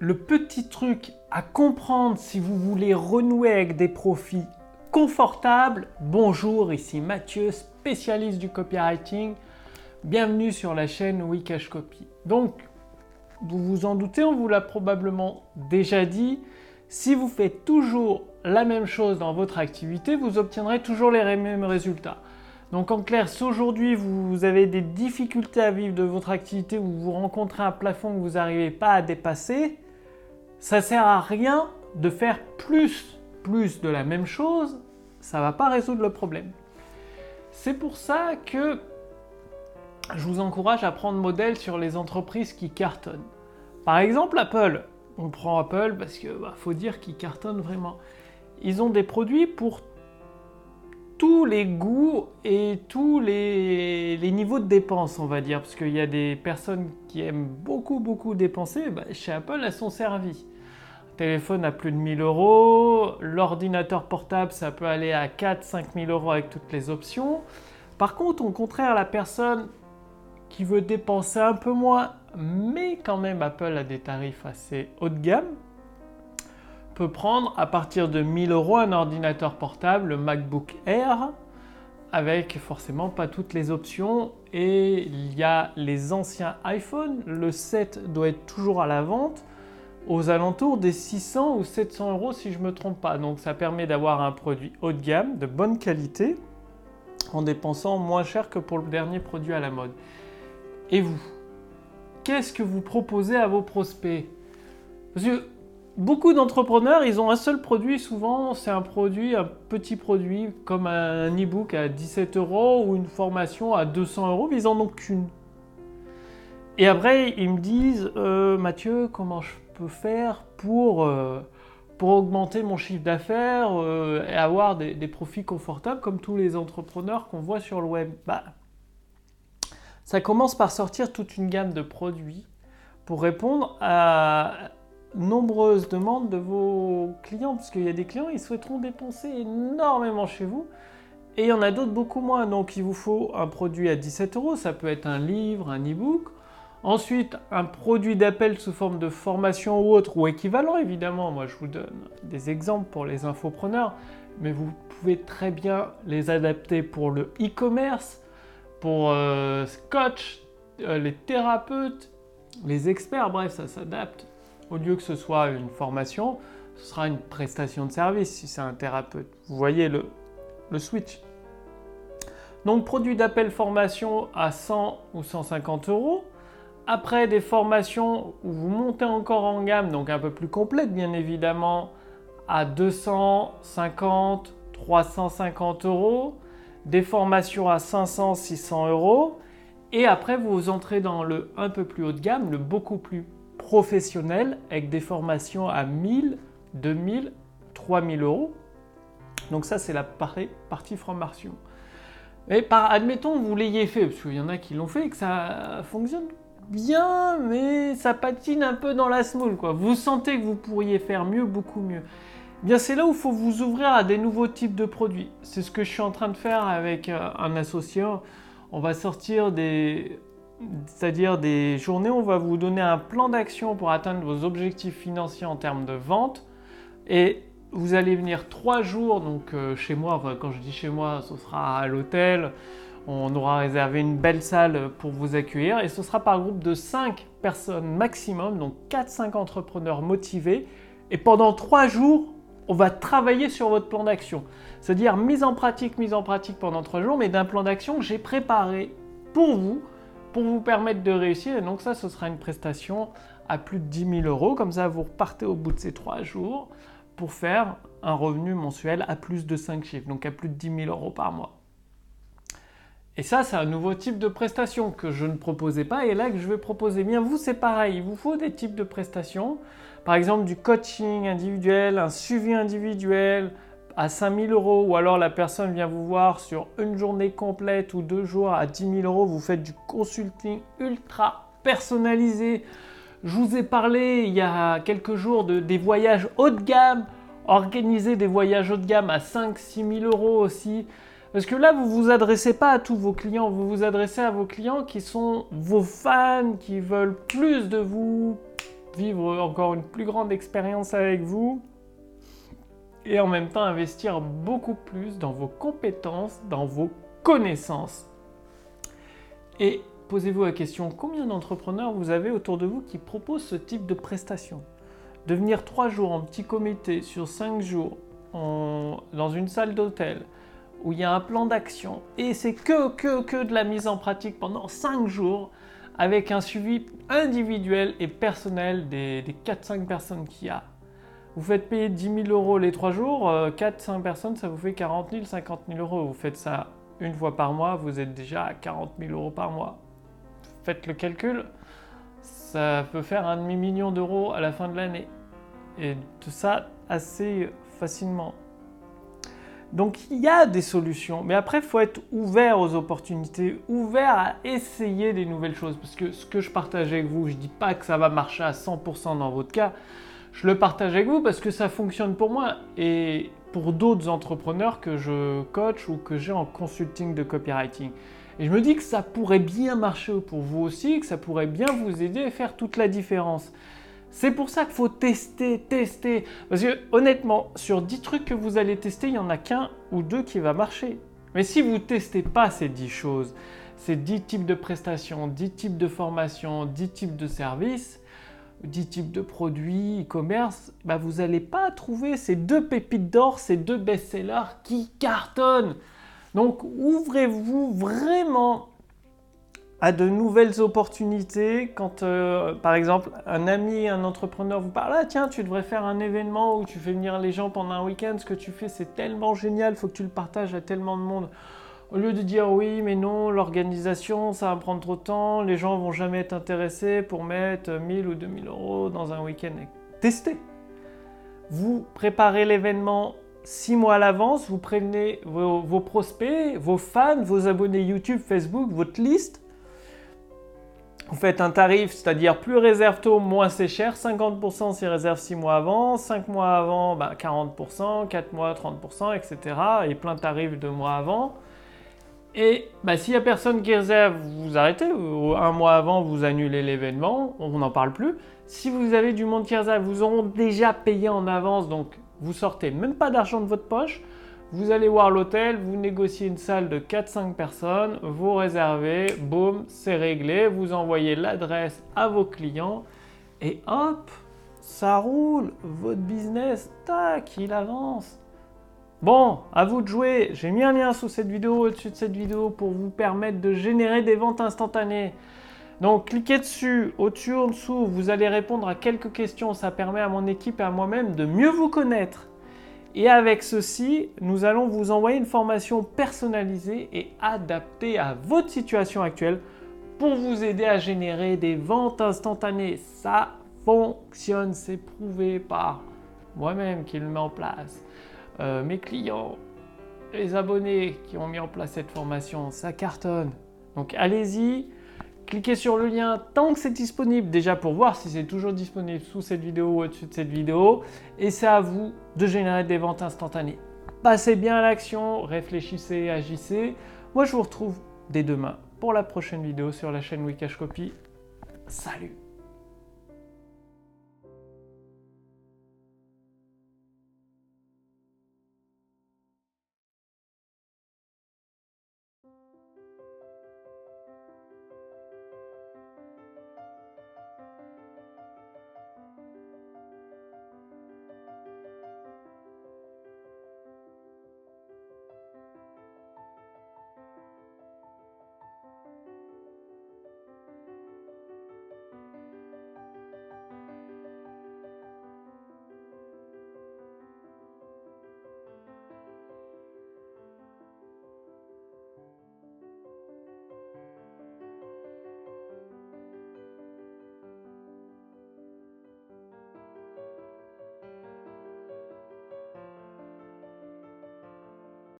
le petit truc à comprendre si vous voulez renouer avec des profits confortables. Bonjour, ici Mathieu, spécialiste du copywriting. Bienvenue sur la chaîne Wikash Copy. Donc, vous vous en doutez, on vous l'a probablement déjà dit. Si vous faites toujours la même chose dans votre activité, vous obtiendrez toujours les mêmes résultats. Donc en clair, si aujourd'hui vous avez des difficultés à vivre de votre activité ou vous rencontrez un plafond que vous n'arrivez pas à dépasser, ça sert à rien de faire plus, plus de la même chose, ça va pas résoudre le problème. C'est pour ça que je vous encourage à prendre modèle sur les entreprises qui cartonnent. Par exemple, Apple. On prend Apple parce que bah, faut dire qu'ils cartonnent vraiment. Ils ont des produits pour tous les goûts et tous les, niveaux de dépenses, on va dire, parce qu'il y a des personnes qui aiment beaucoup, beaucoup dépenser, bah, chez Apple, elles sont servies. Téléphone à plus de 1000 euros, l'ordinateur portable, ça peut aller à 4-5 000 euros avec toutes les options. Par contre, au contraire, la personne qui veut dépenser un peu moins, mais quand même Apple a des tarifs assez haut de gamme, peut prendre à partir de 1000 euros un ordinateur portable, le MacBook Air, avec forcément pas toutes les options. Et il y a les anciens iPhone, le 7 doit être toujours à la vente aux alentours des 600 ou 700 euros si je ne me trompe pas. Donc ça permet d'avoir un produit haut de gamme, de bonne qualité, en dépensant moins cher que pour le dernier produit à la mode. Et vous Qu'est-ce que vous proposez à vos prospects? Parce beaucoup d'entrepreneurs, ils ont un seul produit, souvent c'est un produit, un petit produit comme un e-book à 17 euros ou une formation à 200 euros, mais ils n'en ont qu'une. Et après, ils me disent, euh, Mathieu, comment je faire pour, euh, pour augmenter mon chiffre d'affaires euh, et avoir des, des, profits confortables comme tous les entrepreneurs qu'on voit sur le web bah, Ça commence par sortir toute une gamme de produits pour répondre à nombreuses demandes de vos clients, parce qu'il y a des clients, ils souhaiteront dépenser énormément chez vous, et il y en a d'autres beaucoup moins. Donc il vous faut un produit à 17 euros, ça peut être un livre, un e-book. Ensuite, un produit d'appel sous forme de formation ou autre, ou équivalent évidemment. Moi, je vous donne des exemples pour les infopreneurs, mais vous pouvez très bien les adapter pour le e-commerce, pour euh, Scotch, euh, les thérapeutes, les experts, bref, ça s'adapte au lieu que ce soit une formation, ce sera une prestation de service si c'est un thérapeute. Vous voyez le, switch. Donc produit d'appel formation à 100 ou 150 euros. Après des formations où vous montez encore en gamme, donc un peu plus complète bien évidemment, à 250, 350 euros. Des formations à 500, 600 euros. Et après vous entrez dans le un peu plus haut de gamme, le beaucoup plus professionnels avec des formations à 1000, 2000, 3000 euros. Donc ça, c'est la partie formation. Mais par, admettons vous l'ayez fait, parce qu'il y en a qui l'ont fait et que ça fonctionne bien, mais ça patine un peu dans la. Quoi. Vous sentez que vous pourriez faire mieux, beaucoup mieux. Eh bien, c'est là où il faut vous ouvrir à des nouveaux types de produits. C'est ce que je suis en train de faire avec euh, un associé. On va sortir des, c'est-à-dire des journées où on va vous donner un plan d'action pour atteindre vos objectifs financiers en termes de vente. Et vous allez venir trois jours, donc euh, chez moi, quand je dis chez moi, ce sera à l'hôtel. On aura réservé une belle salle pour vous accueillir et ce sera par groupe de 5 personnes maximum, donc 4-5 entrepreneurs motivés. Et pendant trois jours, on va travailler sur votre plan d'action. C'est-à-dire mise en pratique, mise en pratique pendant trois jours, mais d'un plan d'action que j'ai préparé pour vous pour vous permettre de réussir. Et donc ça, ce sera une prestation à plus de 10 000 euros. Comme ça, vous repartez au bout de ces trois jours pour faire un revenu mensuel à plus de 5 chiffres, donc à plus de 10 000 euros par mois. Et ça, c'est un nouveau type de prestation que je ne proposais pas et là que je vais proposer. Bien, vous, c'est pareil. Il vous faut des types de prestations. Par exemple, du coaching individuel, un suivi individuel, à 5000 euros ou alors la personne vient vous voir sur une journée complète ou deux jours à 10 000 euros, vous faites du consulting ultra personnalisé. Je vous ai parlé il y a quelques jours de, des voyages haut de gamme, organiser des voyages haut de gamme à 5-6 000 euros aussi. Parce que là, vous ne vous adressez pas à tous vos clients, vous vous adressez à vos clients qui sont vos fans, qui veulent plus de vous, vivre encore une plus grande expérience avec vous et en même temps investir beaucoup plus dans vos compétences, dans vos connaissances. Et posez-vous la question, combien d'entrepreneurs vous avez autour de vous qui proposent ce type de prestation De venir trois jours en petit comité sur cinq jours dans une salle d'hôtel où il y a un plan d'action et c'est que, que, que de la mise en pratique pendant cinq jours avec un suivi individuel et personnel des, des 4-5 personnes qu'il y a. Vous faites payer 10 000 euros les 3 jours, 4-5 euh, personnes, ça vous fait 40 000, 50 000 euros. Vous faites ça une fois par mois, vous êtes déjà à 40 000 euros par mois. Faites le calcul, ça peut faire un demi-million d'euros à la fin de l'année. Et tout ça assez facilement. Donc il y a des solutions, mais après il faut être ouvert aux opportunités, ouvert à essayer des nouvelles choses. Parce que ce que je partage avec vous, je ne dis pas que ça va marcher à 100% dans votre cas, je le partage avec vous parce que ça fonctionne pour moi et pour d'autres entrepreneurs que je coach ou que j'ai en consulting de copywriting. Et je me dis que ça pourrait bien marcher pour vous aussi, que ça pourrait bien vous aider à faire toute la différence. C'est pour ça qu'il faut tester, tester. Parce que honnêtement, sur 10 trucs que vous allez tester, il n'y en a qu'un ou deux qui va marcher. Mais si vous ne testez pas ces 10 choses, ces 10 types de prestations, 10 types de formations, 10 types de services, 10 types de produits, e-commerce, bah vous n'allez pas trouver ces deux pépites d'or, ces deux best-sellers qui cartonnent. Donc ouvrez-vous vraiment à de nouvelles opportunités. Quand, euh, par exemple, un ami, un entrepreneur vous parle, ah tiens, tu devrais faire un événement où tu fais venir les gens pendant un week-end, ce que tu fais, c'est tellement génial, faut que tu le partages à tellement de monde. Au lieu de dire oui, mais non, l'organisation, ça va prendre trop de temps, les gens vont jamais être intéressés pour mettre 1000 ou 2000 euros dans un week-end. Testez. Vous préparez l'événement six mois à l'avance, vous prévenez vos prospects, vos fans, vos abonnés YouTube, Facebook, votre liste vous faites un tarif, c'est-à-dire plus réserve tôt, moins c'est cher. 50% si réserve 6 mois avant, 5 mois avant, 40%, 4 mois, 30%, etc. Et plein de tarifs de mois avant. Et bah, s'il n'y a personne qui réserve, vous arrêtez. Un mois avant, vous annulez l'événement, on n'en parle plus. Si vous avez du monde qui réserve, vous auront déjà payé en avance, donc vous sortez même pas d'argent de votre poche. Vous allez voir l'hôtel, vous négociez une salle de 4-5 personnes, vous réservez, boum, c'est réglé, vous envoyez l'adresse à vos clients et hop, ça roule, votre business, tac, il avance. Bon, à vous de jouer. J'ai mis un lien sous cette vidéo, au-dessus de cette vidéo, pour vous permettre de générer des ventes instantanées. Donc, cliquez dessus, au-dessus, en dessous, vous allez répondre à quelques questions. Ça permet à mon équipe et à moi-même de mieux vous connaître et avec ceci, nous allons vous envoyer une formation personnalisée et adaptée à votre situation actuelle pour vous aider à générer des ventes instantanées. Ça fonctionne, c'est prouvé par moi-même qui le mets en place, euh, mes clients, les abonnés qui ont mis en place cette formation, ça cartonne. Donc allez-y, cliquez sur le lien tant que c'est disponible, déjà pour voir si c'est toujours disponible sous cette vidéo ou au-dessus de cette vidéo. Et c'est à vous de générer des ventes instantanées. Passez bien à l'action, réfléchissez, agissez. Moi, je vous retrouve dès demain pour la prochaine vidéo sur la chaîne Wikash Copy. Salut